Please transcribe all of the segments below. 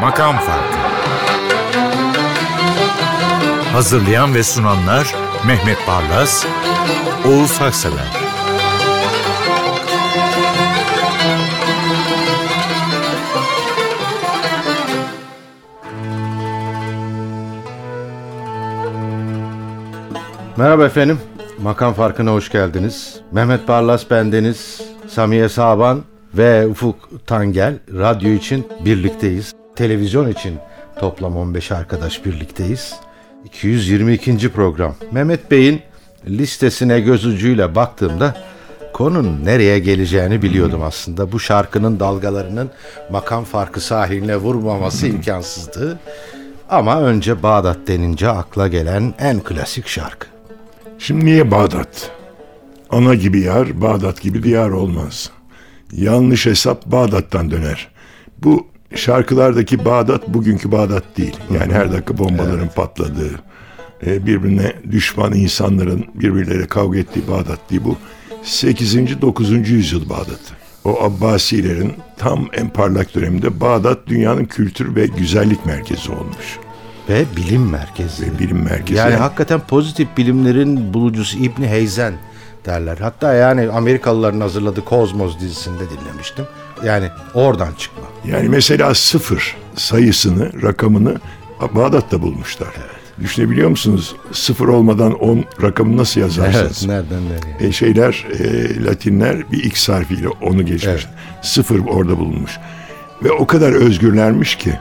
Makam Farkı. Hazırlayan ve sunanlar Mehmet Barlas, Oğuz Haksever Merhaba efendim. Makam Farkı'na hoş geldiniz. Mehmet Barlas bendeniz, Samiye Saban ve Ufuk Tangel radyo için birlikteyiz. Televizyon için toplam 15 arkadaş birlikteyiz. 222. program. Mehmet Bey'in listesine göz ucuyla baktığımda konunun nereye geleceğini biliyordum aslında. Bu şarkının dalgalarının makam farkı sahiline vurmaması imkansızdı. Ama önce Bağdat denince akla gelen en klasik şarkı. Şimdi niye Bağdat? Ana gibi yar, Bağdat gibi diyar olmaz. Yanlış hesap Bağdat'tan döner. Bu şarkılardaki Bağdat bugünkü Bağdat değil. Yani her dakika bombaların evet. patladığı, e, birbirine düşman insanların birbirleriyle kavga ettiği Bağdat değil bu. 8. 9. yüzyıl Bağdat. O Abbasilerin tam en parlak döneminde Bağdat dünyanın kültür ve güzellik merkezi olmuş. Ve bilim merkezi. Ve bilim merkezi. Yani, hakikaten pozitif bilimlerin bulucusu İbni Heyzen derler. Hatta yani Amerikalıların hazırladığı Kozmos dizisinde dinlemiştim. Yani oradan çıkma. Yani mesela sıfır sayısını, rakamını Bağdat'ta bulmuşlar. Evet. Düşünebiliyor musunuz? Sıfır olmadan on rakamı nasıl yazarsınız? Evet, nereden nereye? E, şeyler, e, Latinler bir X harfiyle onu geçmiş. Evet. Sıfır orada bulunmuş. Ve o kadar özgürlermiş ki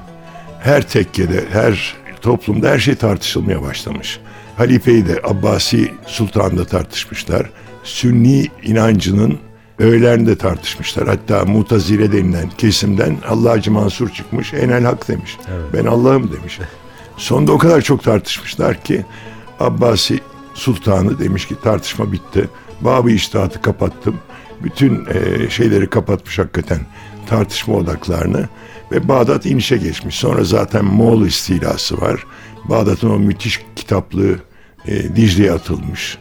her tekkede, her toplumda her şey tartışılmaya başlamış. Halifeyi de Abbasi Sultan'da tartışmışlar. Sünni inancının öğelerinde tartışmışlar. Hatta Mutazile denilen kesimden Allah'cı Mansur çıkmış. Enel hak demiş. Evet. Ben Allah'ım demiş. Sonunda o kadar çok tartışmışlar ki Abbasi Sultanı demiş ki tartışma bitti. Babı iştahatı kapattım. Bütün e, şeyleri kapatmış hakikaten tartışma odaklarını ve Bağdat inişe geçmiş. Sonra zaten Moğol istilası var. Bağdat'ın o müthiş kitaplığı e, Dicle'ye atılmış.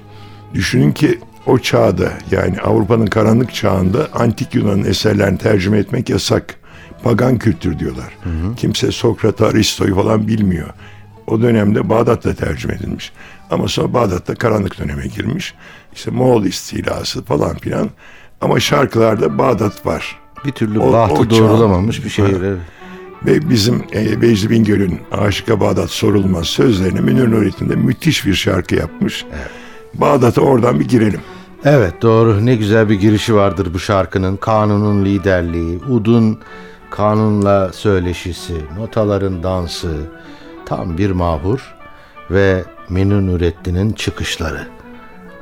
Düşünün ki o çağda yani Avrupa'nın karanlık çağında antik Yunan'ın eserlerini tercüme etmek yasak. Pagan kültür diyorlar. Hı hı. Kimse Sokrat, Aristo'yu falan bilmiyor. O dönemde Bağdat'ta tercüme edilmiş. Ama sonra Bağdat'ta karanlık döneme girmiş. İşte Moğol istilası falan filan. Ama şarkılarda Bağdat var. Bir türlü o, bahtı o doğrulamamış bir şehir. Evet. Ve bizim e, Beyzi Bingöl'ün Aşıka Bağdat sorulmaz sözlerini Münir Nurettin de müthiş bir şarkı yapmış. Evet. Bağdat'a oradan bir girelim. Evet doğru ne güzel bir girişi vardır bu şarkının. Kanunun liderliği, Ud'un kanunla söyleşisi, notaların dansı, tam bir mahur ve Münir Nurettin'in çıkışları.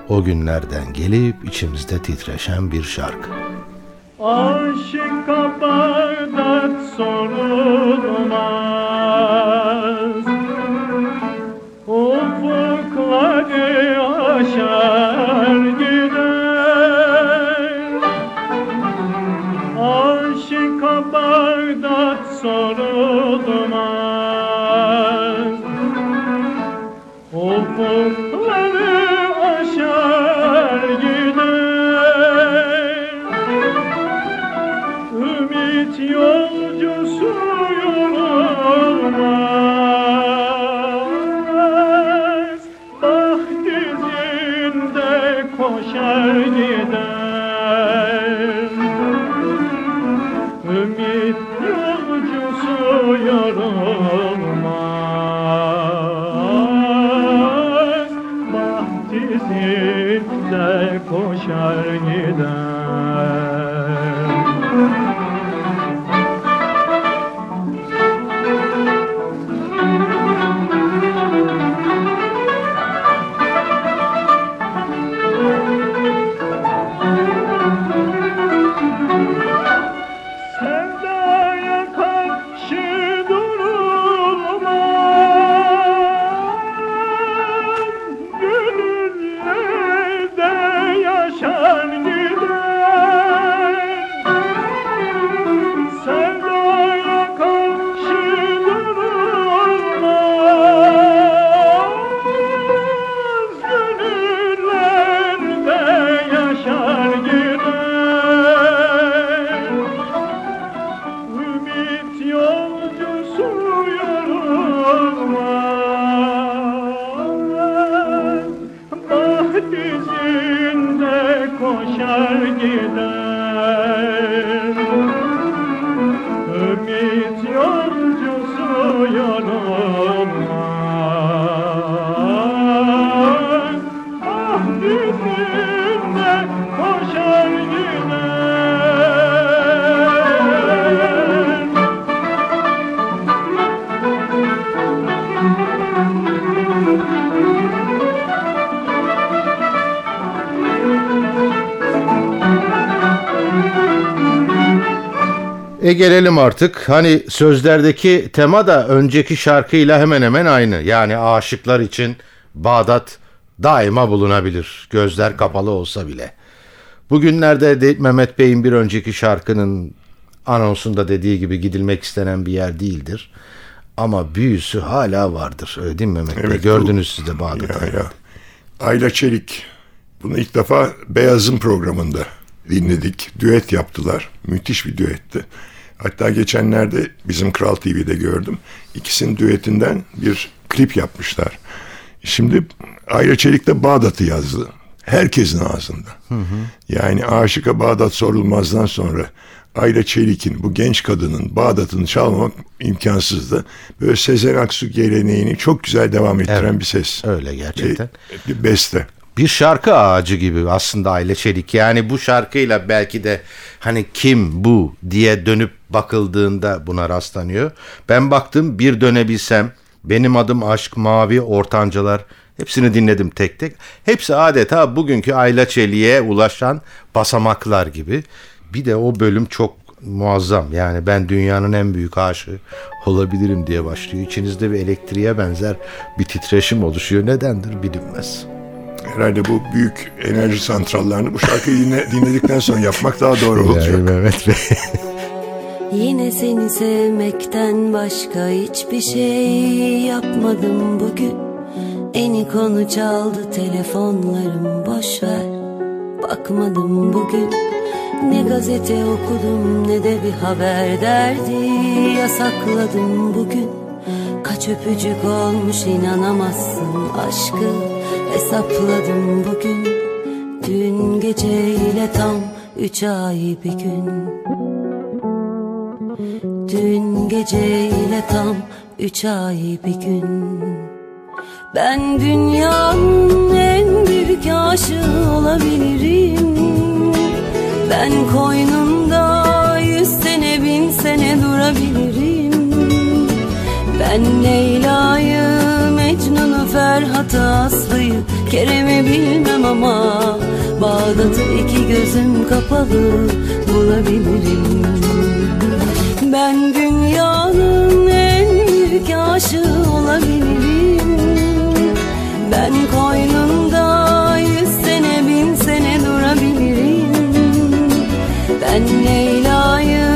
O günlerden gelip içimizde titreşen bir şarkı. Aşık Bağdat sorulmaz koşar gelelim artık. Hani sözlerdeki tema da önceki şarkıyla hemen hemen aynı. Yani aşıklar için Bağdat daima bulunabilir. Gözler kapalı olsa bile. Bugünlerde de Mehmet Bey'in bir önceki şarkının anonsunda dediği gibi gidilmek istenen bir yer değildir. Ama büyüsü hala vardır. Öyle değil mi Mehmet Bey? Evet, bu- Gördünüz siz de Bağdat'ı. Ya, ya. Ayla Çelik. Bunu ilk defa Beyaz'ın programında dinledik. Düet yaptılar. Müthiş bir düetti. Hatta geçenlerde bizim Kral TV'de gördüm. İkisinin düetinden bir klip yapmışlar. Şimdi Ayla Çelik de Bağdat'ı yazdı. Herkesin ağzında. Yani Aşıka Bağdat sorulmazdan sonra Ayla Çelik'in bu genç kadının Bağdat'ını çalmamak imkansızdı. Böyle Sezen Aksu geleneğini çok güzel devam ettiren Evet. bir ses. Öyle gerçekten. Bir, bir beste. Bir şarkı ağacı gibi aslında Aile Çelik. Yani bu şarkıyla belki de hani kim bu diye dönüp bakıldığında buna rastlanıyor. Ben baktım bir dönebilsem benim adım aşk mavi ortancalar hepsini dinledim tek tek. Hepsi adeta bugünkü Ayla Çelik'e ulaşan basamaklar gibi. Bir de o bölüm çok muazzam. Yani ben dünyanın en büyük aşığı olabilirim diye başlıyor. İçinizde bir elektriğe benzer bir titreşim oluşuyor. Nedendir bilinmez. Herhalde bu büyük enerji santrallerini bu şarkıyı dinle, dinledikten sonra yapmak daha doğru Yani olacak. Mehmet Bey. Yine seni sevmekten başka hiçbir şey yapmadım bugün. Eni konu çaldı telefonlarım boş ver Bakmadım bugün. Ne gazete okudum ne de bir haber derdi Yasakladım bugün. Kaç öpücük olmuş inanamazsın aşkı Hesapladım bugün. Dün geceyle tam üç ay bir gün. Dün geceyle tam üç ay bir gün. Ben dünyanın en büyük aşığı olabilirim. Ben koynunda yüz sene bin sene durabilirim. Ben Leyla'yı, Ferhat'ı, Aslı'yı Kerem'i bilmem ama Bağdat'ı iki gözüm kapalı bulabilirim. Ben dünyanın en büyük aşığı olabilirim. Ben koynunda yüz sene bin sene durabilirim. Ben Leyla'yı,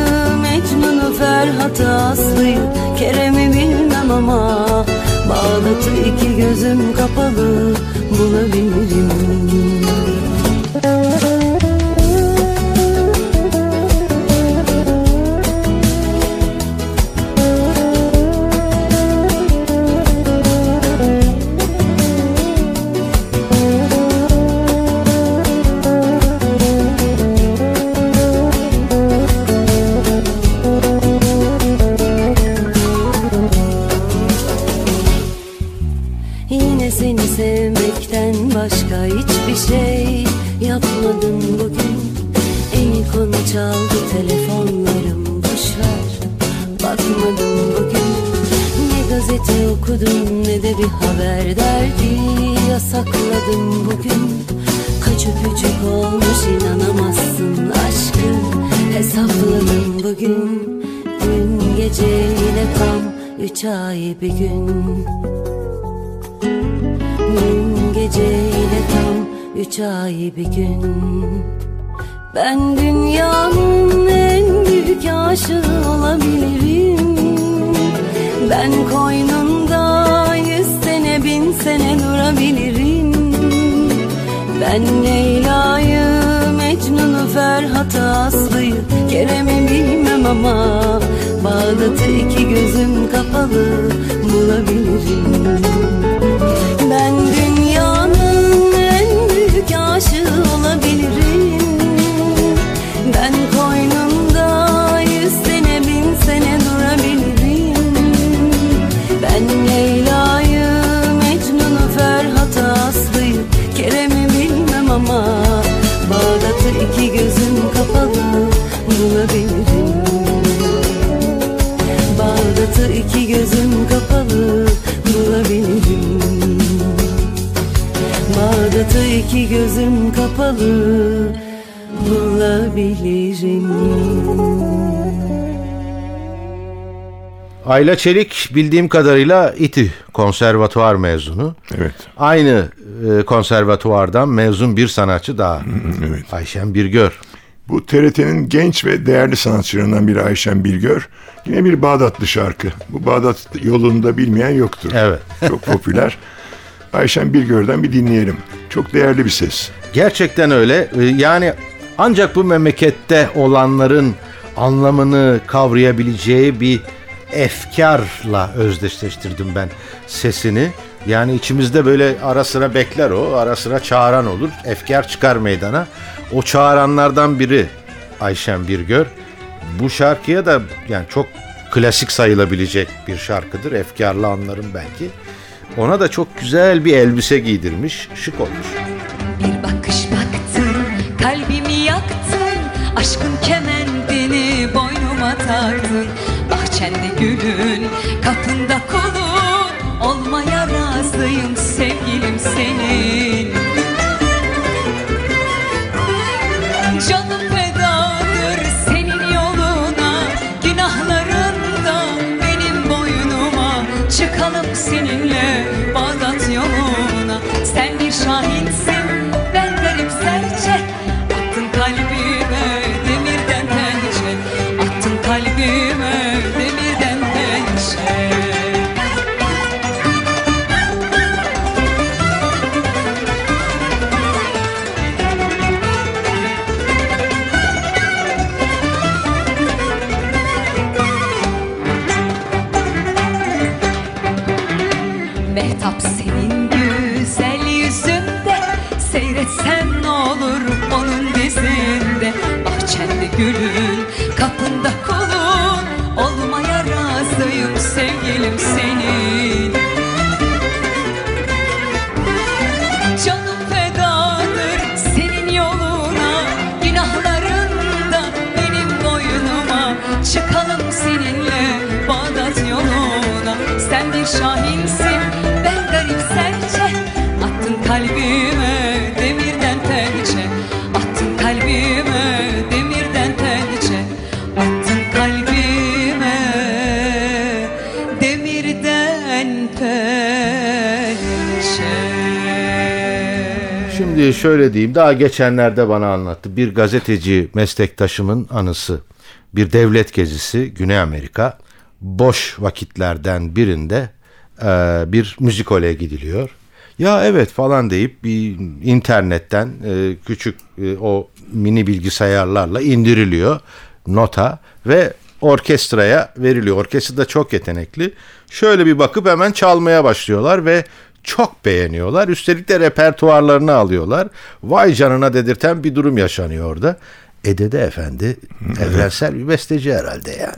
Mecnun'u, Ferhat'ı, Aslı'yı Kerem'i bilmem ama Bağdat'ı iki gözüm kapalı bulabilirim Leyla'yı, Mecnun'u, Ferhat'ı, Aslı'yı Kerem'i bilmem ama Bağdat'ı iki gözüm kapalı bulabilirim bulabilirim Bağdat'ı iki gözüm kapalı bulabilirim Bağdat'ı iki gözüm kapalı bulabilirim Ayla Çelik bildiğim kadarıyla İTÜ konservatuvar mezunu. Evet. Aynı e, konservatuvardan mezun bir sanatçı daha. Evet. Ayşen Birgör. Bu TRT'nin genç ve değerli sanatçılarından biri Ayşen Birgör. Yine bir Bağdatlı şarkı. Bu Bağdat yolunda bilmeyen yoktur. Evet. Çok popüler. Ayşen Birgör'den bir dinleyelim. Çok değerli bir ses. Gerçekten öyle. E, Yani ancak bu memlekette olanların anlamını kavrayabileceği bir efkarla özdeşleştirdim ben sesini. Yani içimizde böyle ara sıra bekler o, ara sıra çağıran olur. Efkar çıkar meydana. O çağıranlardan biri Ayşen Birgör. Bu şarkıya da yani çok klasik sayılabilecek bir şarkıdır. Efkarlı anlarım belki. Ona da çok güzel bir elbise giydirmiş. Şık olmuş. Bir bakış baktın, kalbimi yaktın Aşkın kemendini boynuma tardın Bahçende gülün, kapında kulun Olmaya razıyım sevgilim senin Bahçende Şöyle diyeyim daha geçenlerde bana anlattı. Bir gazeteci meslektaşımın anısı. Bir devlet gezisi Güney Amerika. Boş vakitlerden birinde e, bir müzikole gidiliyor. Ya evet falan deyip bir internetten e, küçük e, o mini bilgisayarlarla indiriliyor nota ve orkestraya veriliyor. Orkestra da çok yetenekli. Şöyle bir bakıp hemen çalmaya başlıyorlar ve çok beğeniyorlar. Üstelik de repertuarlarını alıyorlar. Vay canına dedirten bir durum yaşanıyor orada. E dede efendi evrensel bir besteci herhalde yani.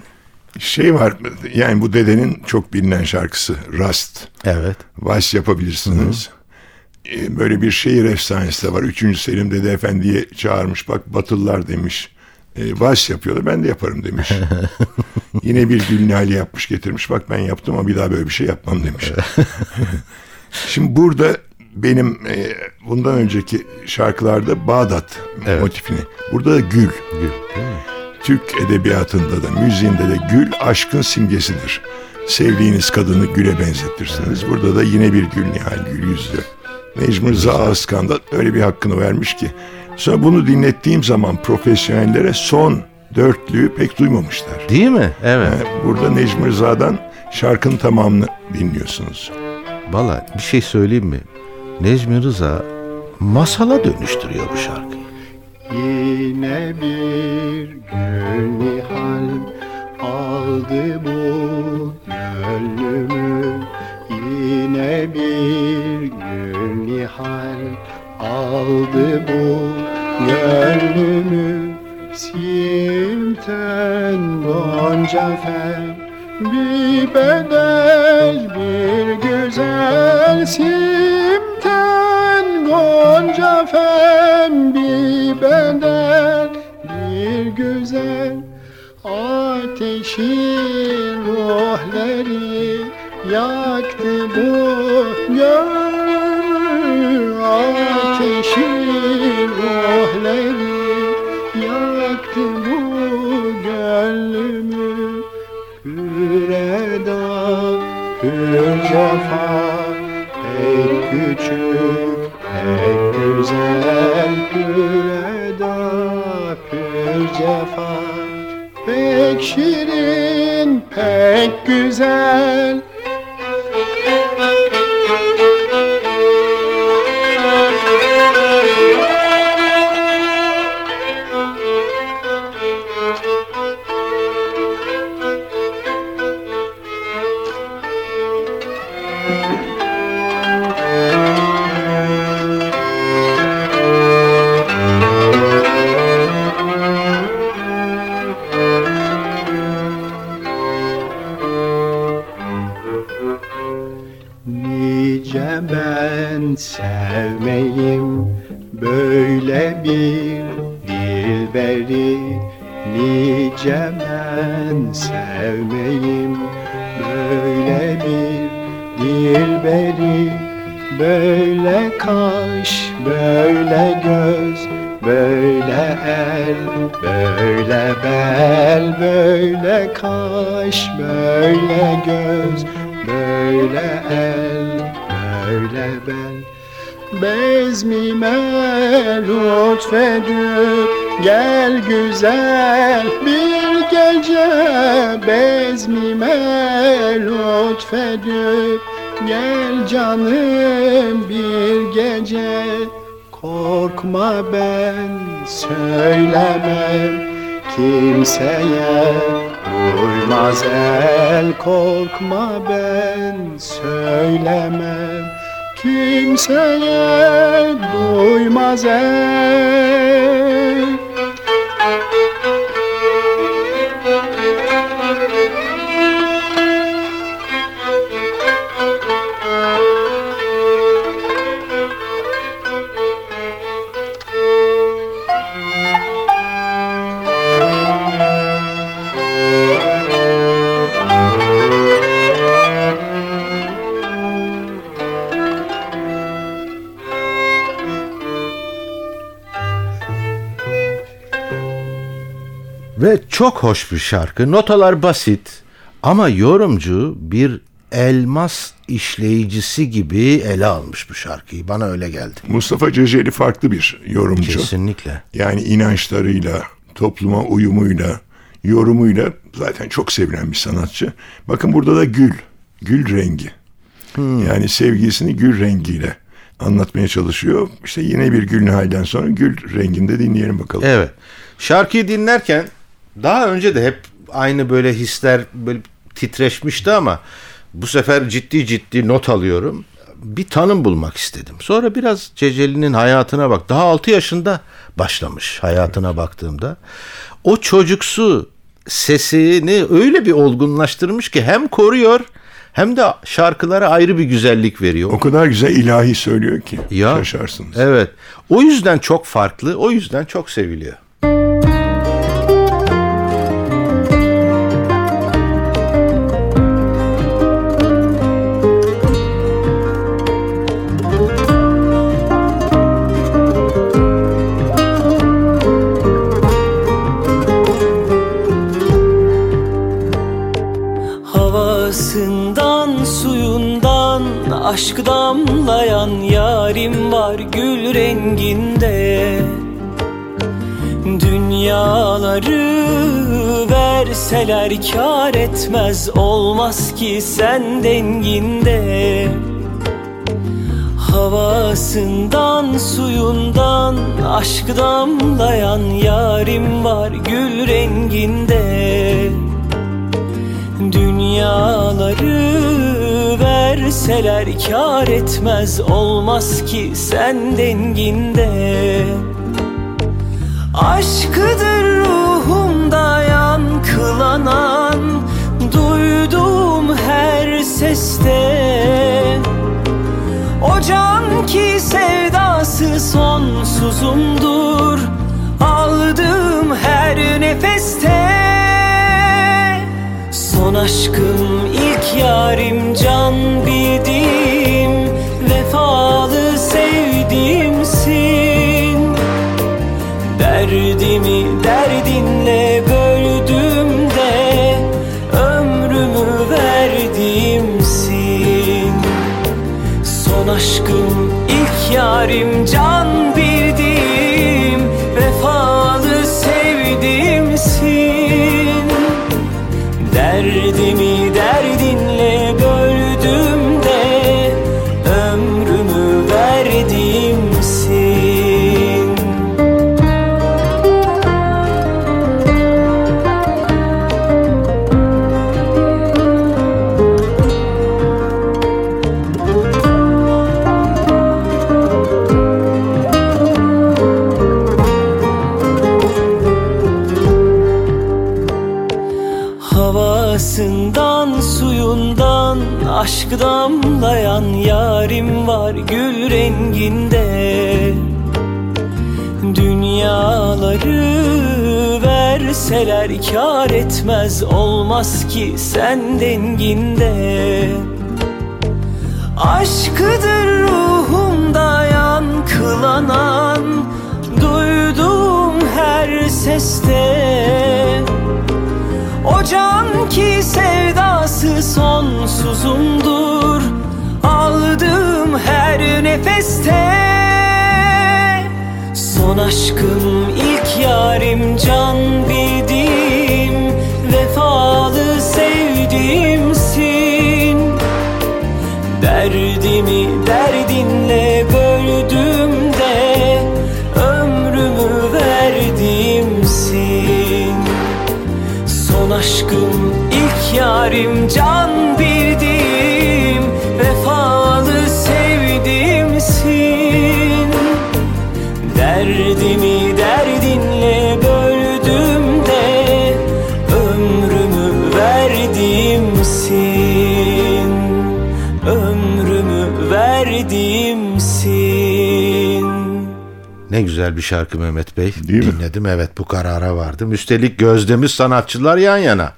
Şey var yani bu dedenin çok bilinen şarkısı Rust. Evet. Vals yapabilirsiniz. Ee, Böyle bir şehir efsanesi de var. Üçüncü Selim Dede Efendi'ye çağırmış. Bak Batılılar demiş. E, vals yapıyorlar. Ben de yaparım demiş. Yine bir Gülnali yapmış getirmiş. Bak ben yaptım ama bir daha böyle bir şey yapmam demiş. Şimdi burada benim e, bundan önceki şarkılarda Bağdat motifini. Burada da gül. Türk edebiyatında da müziğinde de gül aşkın simgesidir. Sevdiğiniz kadını güle benzetirsiniz. Burada da yine bir gül Nihal Gül yüzlü. Necmi Rıza Askan da öyle bir hakkını vermiş ki. Sonra bunu dinlettiğim zaman profesyonellere son dörtlüğü pek duymamışlar. Değil mi? Evet. Yani Burada Necmi Rıza'dan şarkının tamamını dinliyorsunuz. Valla bir şey söyleyeyim mi? Necmi Rıza masala dönüştürüyor bu şarkıyı. Yine bir gül nihal aldı bu gönlümü Yine bir gül nihal aldı bu gönlümü Simten gonca fel bir bedel pek söylemem kimseye Duymaz el korkma ben söylemem. Kimseye duymaz el çok hoş bir şarkı. Notalar basit ama yorumcu bir elmas işleyicisi gibi ele almış bu şarkıyı. Bana öyle geldi. Mustafa Ceceli farklı bir yorumcu. Kesinlikle. Yani inançlarıyla, topluma uyumuyla, yorumuyla zaten çok sevilen bir sanatçı. Bakın burada da gül, gül rengi. Yani sevgisini gül rengiyle anlatmaya çalışıyor. İşte yine bir gül halden sonra gül renginde dinleyelim bakalım. Evet. Şarkıyı dinlerken daha önce de hep aynı böyle hisler böyle titreşmişti ama bu sefer ciddi ciddi not alıyorum. Bir tanım bulmak istedim. Sonra biraz Ceceli'nin hayatına bak. Daha 6 yaşında başlamış hayatına baktığımda. O çocuksu sesini öyle bir olgunlaştırmış ki hem koruyor hem de şarkılara ayrı bir güzellik veriyor. O kadar güzel ilahi söylüyor ki Ya. şaşarsınız. Evet. O yüzden çok farklı, o yüzden çok seviliyor. Aşk damlayan yarim var gül renginde. Dünyaları verseler kar etmez olmaz ki sen denginde. Havasından suyundan aşk damlayan yarim var gül renginde. Dünyaları verseler kar etmez olmaz ki sen denginde. Aşkıdır ruhumda yankılanan Duyduğum her seste. O can ki sevdası sonsuzumdur Aldığım her nefeste. Son aşkım ilk yarim can bildim verseler kar etmez Olmaz ki sen denginde. Aşkıdır ruhumda yankılanan Duyduğum her seste. O can ki sevdası sonsuzumdur Aldığım her nefeste. Son aşkım yarim can bildiğim Vefalı sevdiğimsin Derdimi derdinle böldüm de Ömrümü verdiğimsin Son aşkım ilk yarim can bildiğim Ne güzel bir şarkı Mehmet Bey. Değil mi? Dinledim evet bu karara vardım. Üstelik gözdemiz sanatçılar yan yana.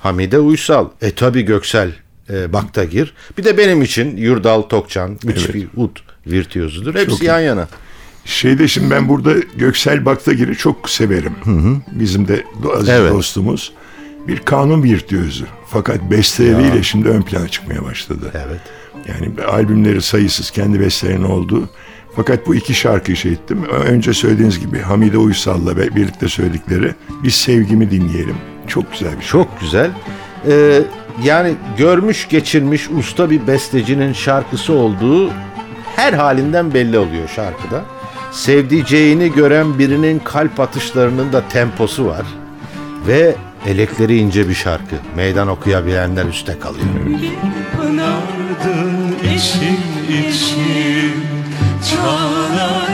Hamide Uysal, e tabi Göksel e, Baktagir. Bir de benim için Yurdal Tokcan, müthiş Evet. bir ud virtüözüdür. Hepsi Çok iyi. yan yana. Şeyde şimdi ben burada Göksel Baktagir'i çok severim. Bizim de aziz Evet. dostumuz. Bir kanun virtüözü. Fakat besteleriyle şimdi ön plana çıkmaya başladı. Evet. Yani albümleri sayısız kendi bestelerinin oldu. Fakat bu iki şarkıyı şey ettim. Önce söylediğiniz gibi Hamide Uysal'la birlikte söyledikleri Biz Sevgimi dinleyelim. Çok güzel bir şey. Çok güzel. Ee, yani görmüş geçirmiş usta bir bestecinin şarkısı olduğu her halinden belli oluyor şarkıda. Sevdiceğini gören birinin kalp atışlarının da temposu var. Ve elekleri ince bir şarkı. Meydan okuyabilenler üste kalıyor. Pınardın için için çağlayan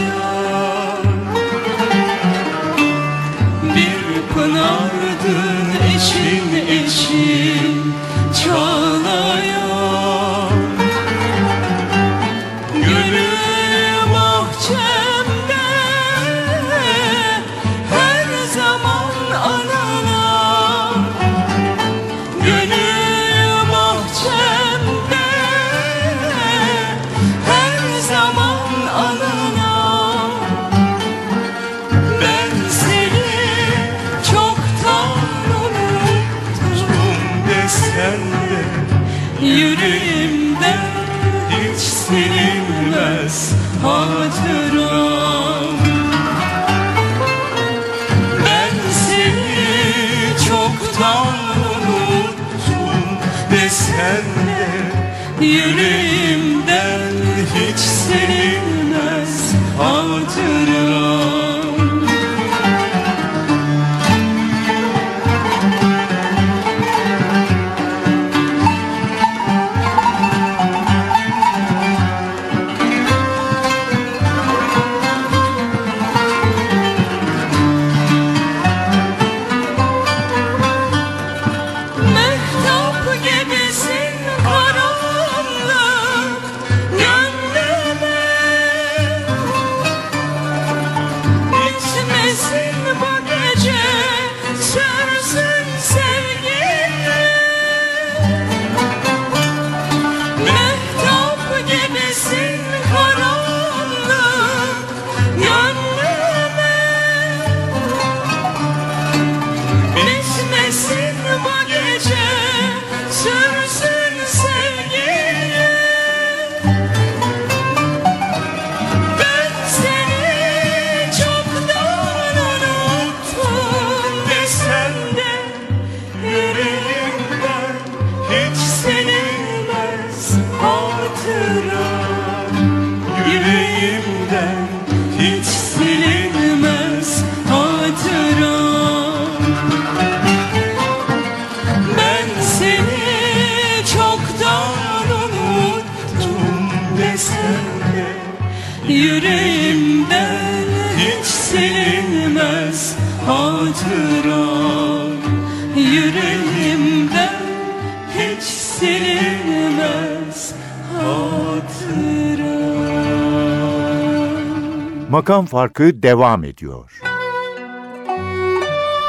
Makam Farkı devam ediyor.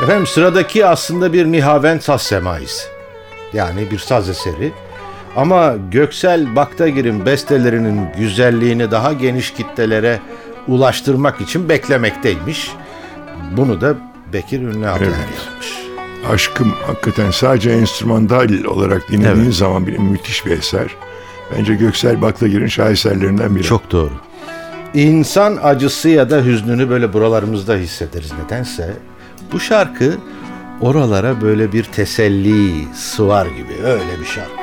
Efendim sıradaki aslında bir Nihavent saz semaisi. Yani bir saz eseri. Ama Göksel Baktagir'in bestelerinin güzelliğini daha geniş kitlelere ulaştırmak için beklemekteymiş. Bunu da Bekir Ünlü Evet. yapmış. Aşkım hakikaten sadece enstrümantal olarak dinlediğin Evet. zaman bile müthiş bir eser. Bence Göksel Baklagir'in şaheserlerinden biri. Çok doğru. İnsan acısı ya da hüznünü böyle buralarımızda hissederiz nedense. Bu şarkı oralara böyle bir teselli sıvar gibi öyle bir şarkı.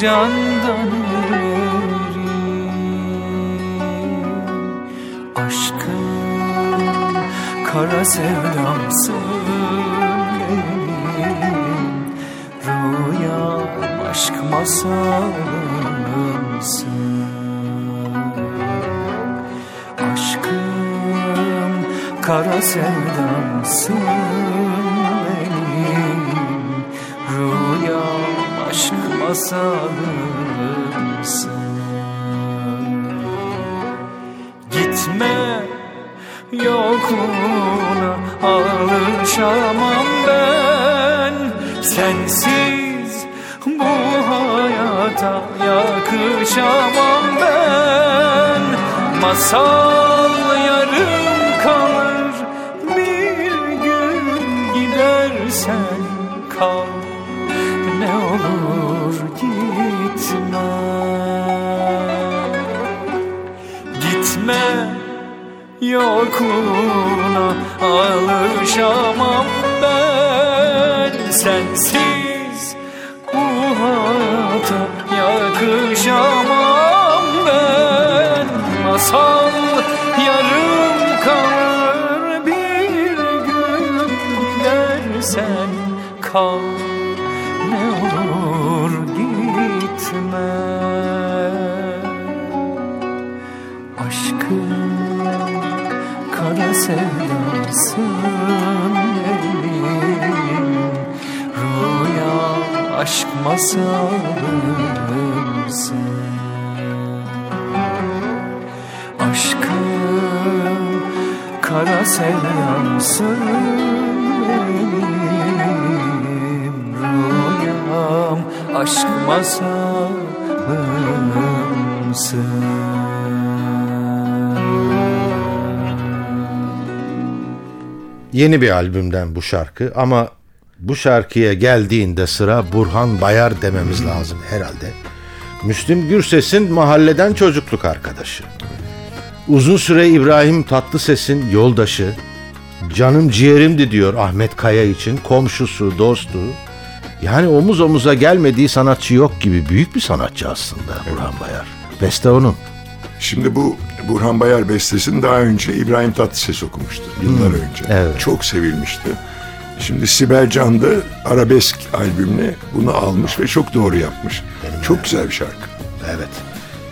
Candan ileri Aşkım kara sevdamsın benim. Rüyam aşk masalımsın. Aşkım kara sevdamsın aşk masalımsın Gitme yokluğuna alışamam ben. Sensiz bu hayata yakışamam ben. Masal yokluğuna alışamam ben. Sensiz bu hayata yakışamam ben. Masal yarım kalır bir gün gidersen kal Ne olur gitme. Aşkım kara sevdamsın benim Rüya aşk masalımsın Aşkım kara sevdamsın benim Rüyam aşk masalımsın Yeni bir albümden bu şarkı ama bu şarkıya geldiğinde sıra Burhan Bayar dememiz lazım herhalde. Müslüm Gürses'in mahalleden çocukluk arkadaşı. Uzun süre İbrahim Tatlıses'in yoldaşı. Canım ciğerimdi diyor Ahmet Kaya için. Komşusu, dostu. Yani omuz omuza gelmediği sanatçı yok gibi büyük bir sanatçı aslında Burhan Bayar. Beste onun. Şimdi bu Burhan Bayar bestesini daha önce İbrahim Tatlıses okumuştu yıllar önce. evet. Çok sevilmişti. Şimdi Sibel Can da Arabesk albümüne bunu almış ve çok doğru yapmış. çok güzel bir şarkı. Evet.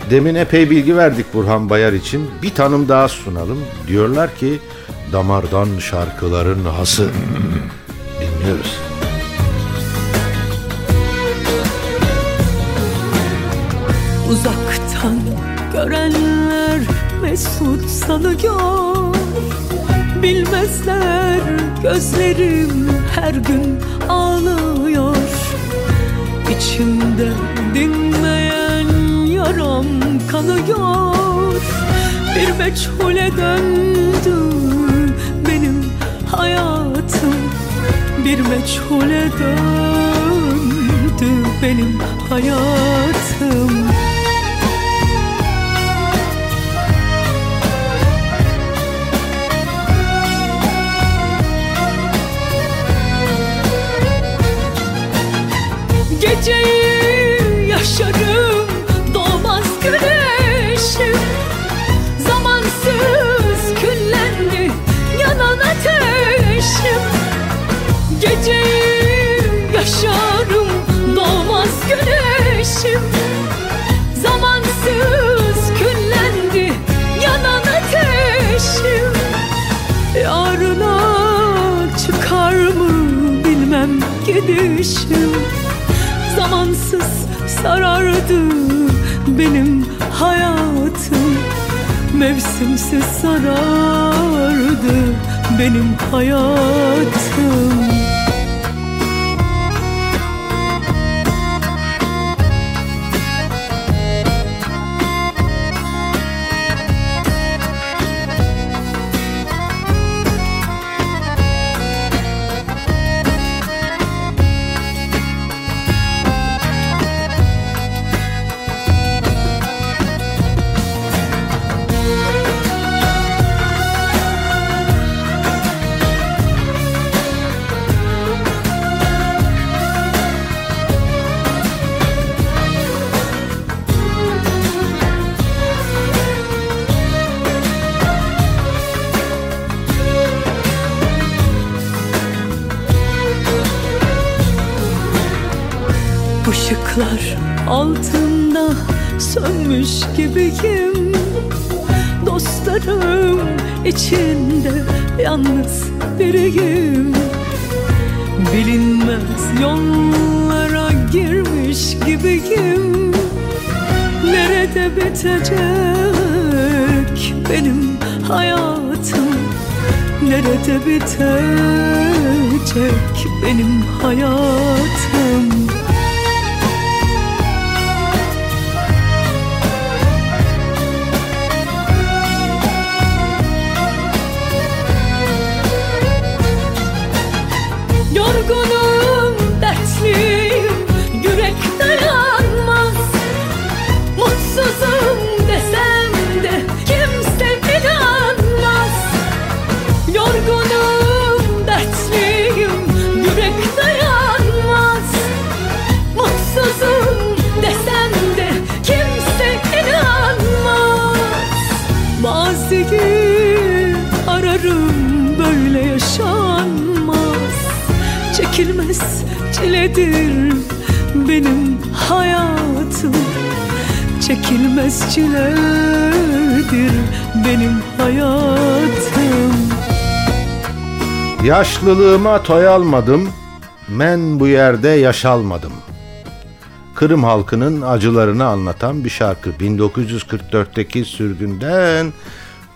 Demin epey bilgi verdik Burhan Bayar için. Bir tanım daha sunalım. Diyorlar ki damardan şarkıların hası. Dinliyoruz. Uzaktan görenler mesut sanıyor. Bilmezler gözlerim her gün ağlıyor. İçimde dinmeyen yaram kanıyor. Bir meçhule döndü benim hayatım. Bir meçhule döndü benim hayatım Geceyi yaşarım doğmaz güneşim. Zamansız küllendi yanan ateşim. Geceyi yaşarım doğmaz güneşim. Zamansız küllendi yanan ateşim. Yarına çıkar mı bilmem gidişim sarardı benim hayatım. Mevsimsiz sarardı benim hayatım Işıklar altında sönmüş gibiyim. Dostlarım içinde yalnız biriyim. Bilinmez yollara girmiş gibiyim. Nerede bitecek benim hayatım? Nerede bitecek benim hayatım çiledir benim hayatım Çekilmez çiledir benim hayatım Yaşlılığıma toy almadım, men bu yerde yaşalmadım. Kırım halkının acılarını anlatan bir şarkı. 1944'teki sürgünden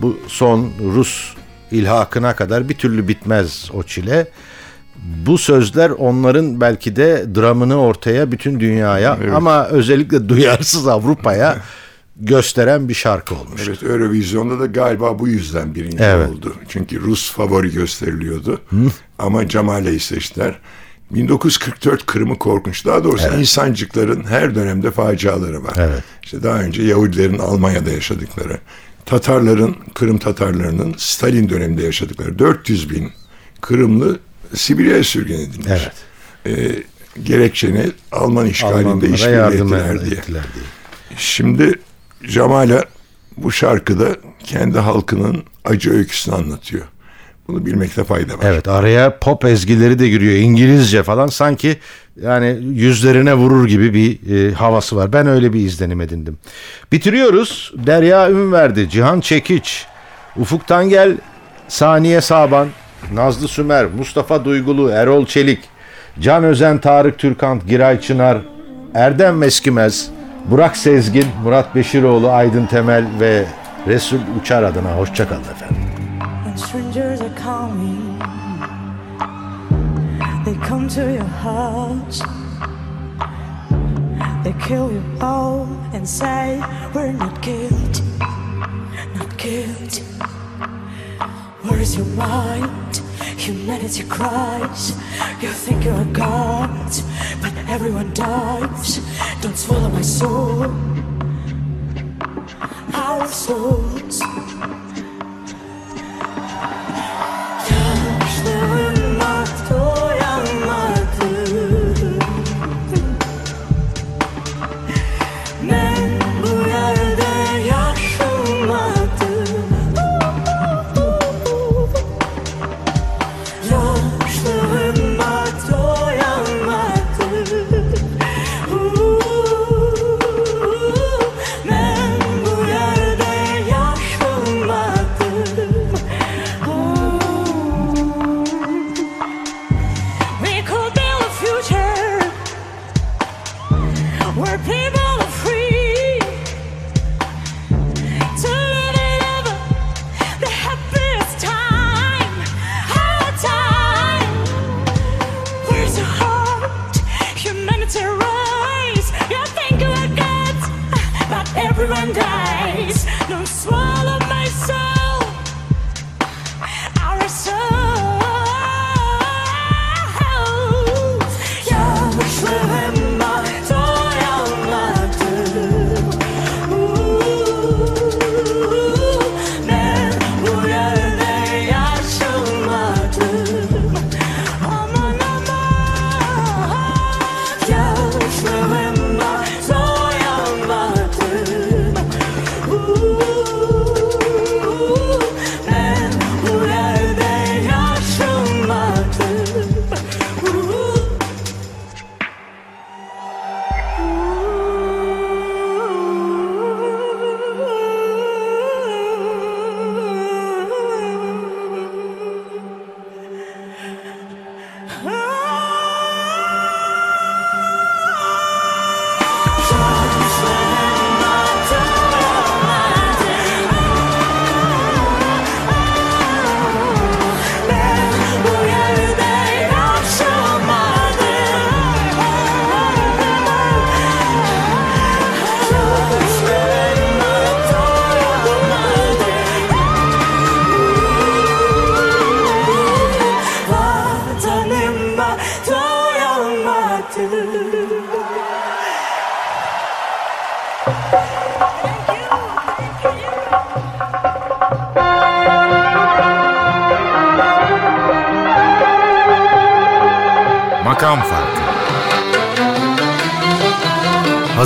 bu son Rus ilhakına kadar bir türlü bitmez o çile. Bu sözler onların belki de dramını ortaya bütün dünyaya Evet. ama özellikle duyarsız Avrupa'ya gösteren bir şarkı olmuş. Evet Eurovision'da da galiba bu yüzden birinci Evet. oldu. Çünkü Rus favori gösteriliyordu. Ama Cemal'i seçtiler. 1944 Kırım'ı korkunç. Daha doğrusu insancıkların her dönemde faciaları var. Evet. İşte daha önce Yahudilerin Almanya'da yaşadıkları, Tatarların, Kırım Tatarlarının Stalin döneminde yaşadıkları 400 bin Kırımlı Sibirya'ya sürgün edilmiş. Evet. Ee, gerekçeni Alman işgalinde yardım ettiler diye. ettiler diye. Şimdi Cemal'a bu şarkıda kendi halkının acı öyküsünü anlatıyor. Bunu bilmekte fayda var. Evet araya pop ezgileri de giriyor. İngilizce falan sanki yani yüzlerine vurur gibi bir e, havası var. Ben öyle bir izlenim edindim. Bitiriyoruz. Derya Ünverdi, Cihan Çekiç, Ufuk Tangel, Saniye Saban, Nazlı Sümer, Mustafa Duygulu, Erol Çelik, Can Özen, Tarık Türkant, Giray Çınar, Erdem Meskimez, Burak Sezgin, Murat Beşiroğlu, Aydın Temel ve Resul Uçar adına hoşçakalın efendim. They kill you all and say, We're not guilty, not guilty. Where's your mind? Humanity cries. You think you're a god, but everyone dies. Don't swallow my soul, our souls.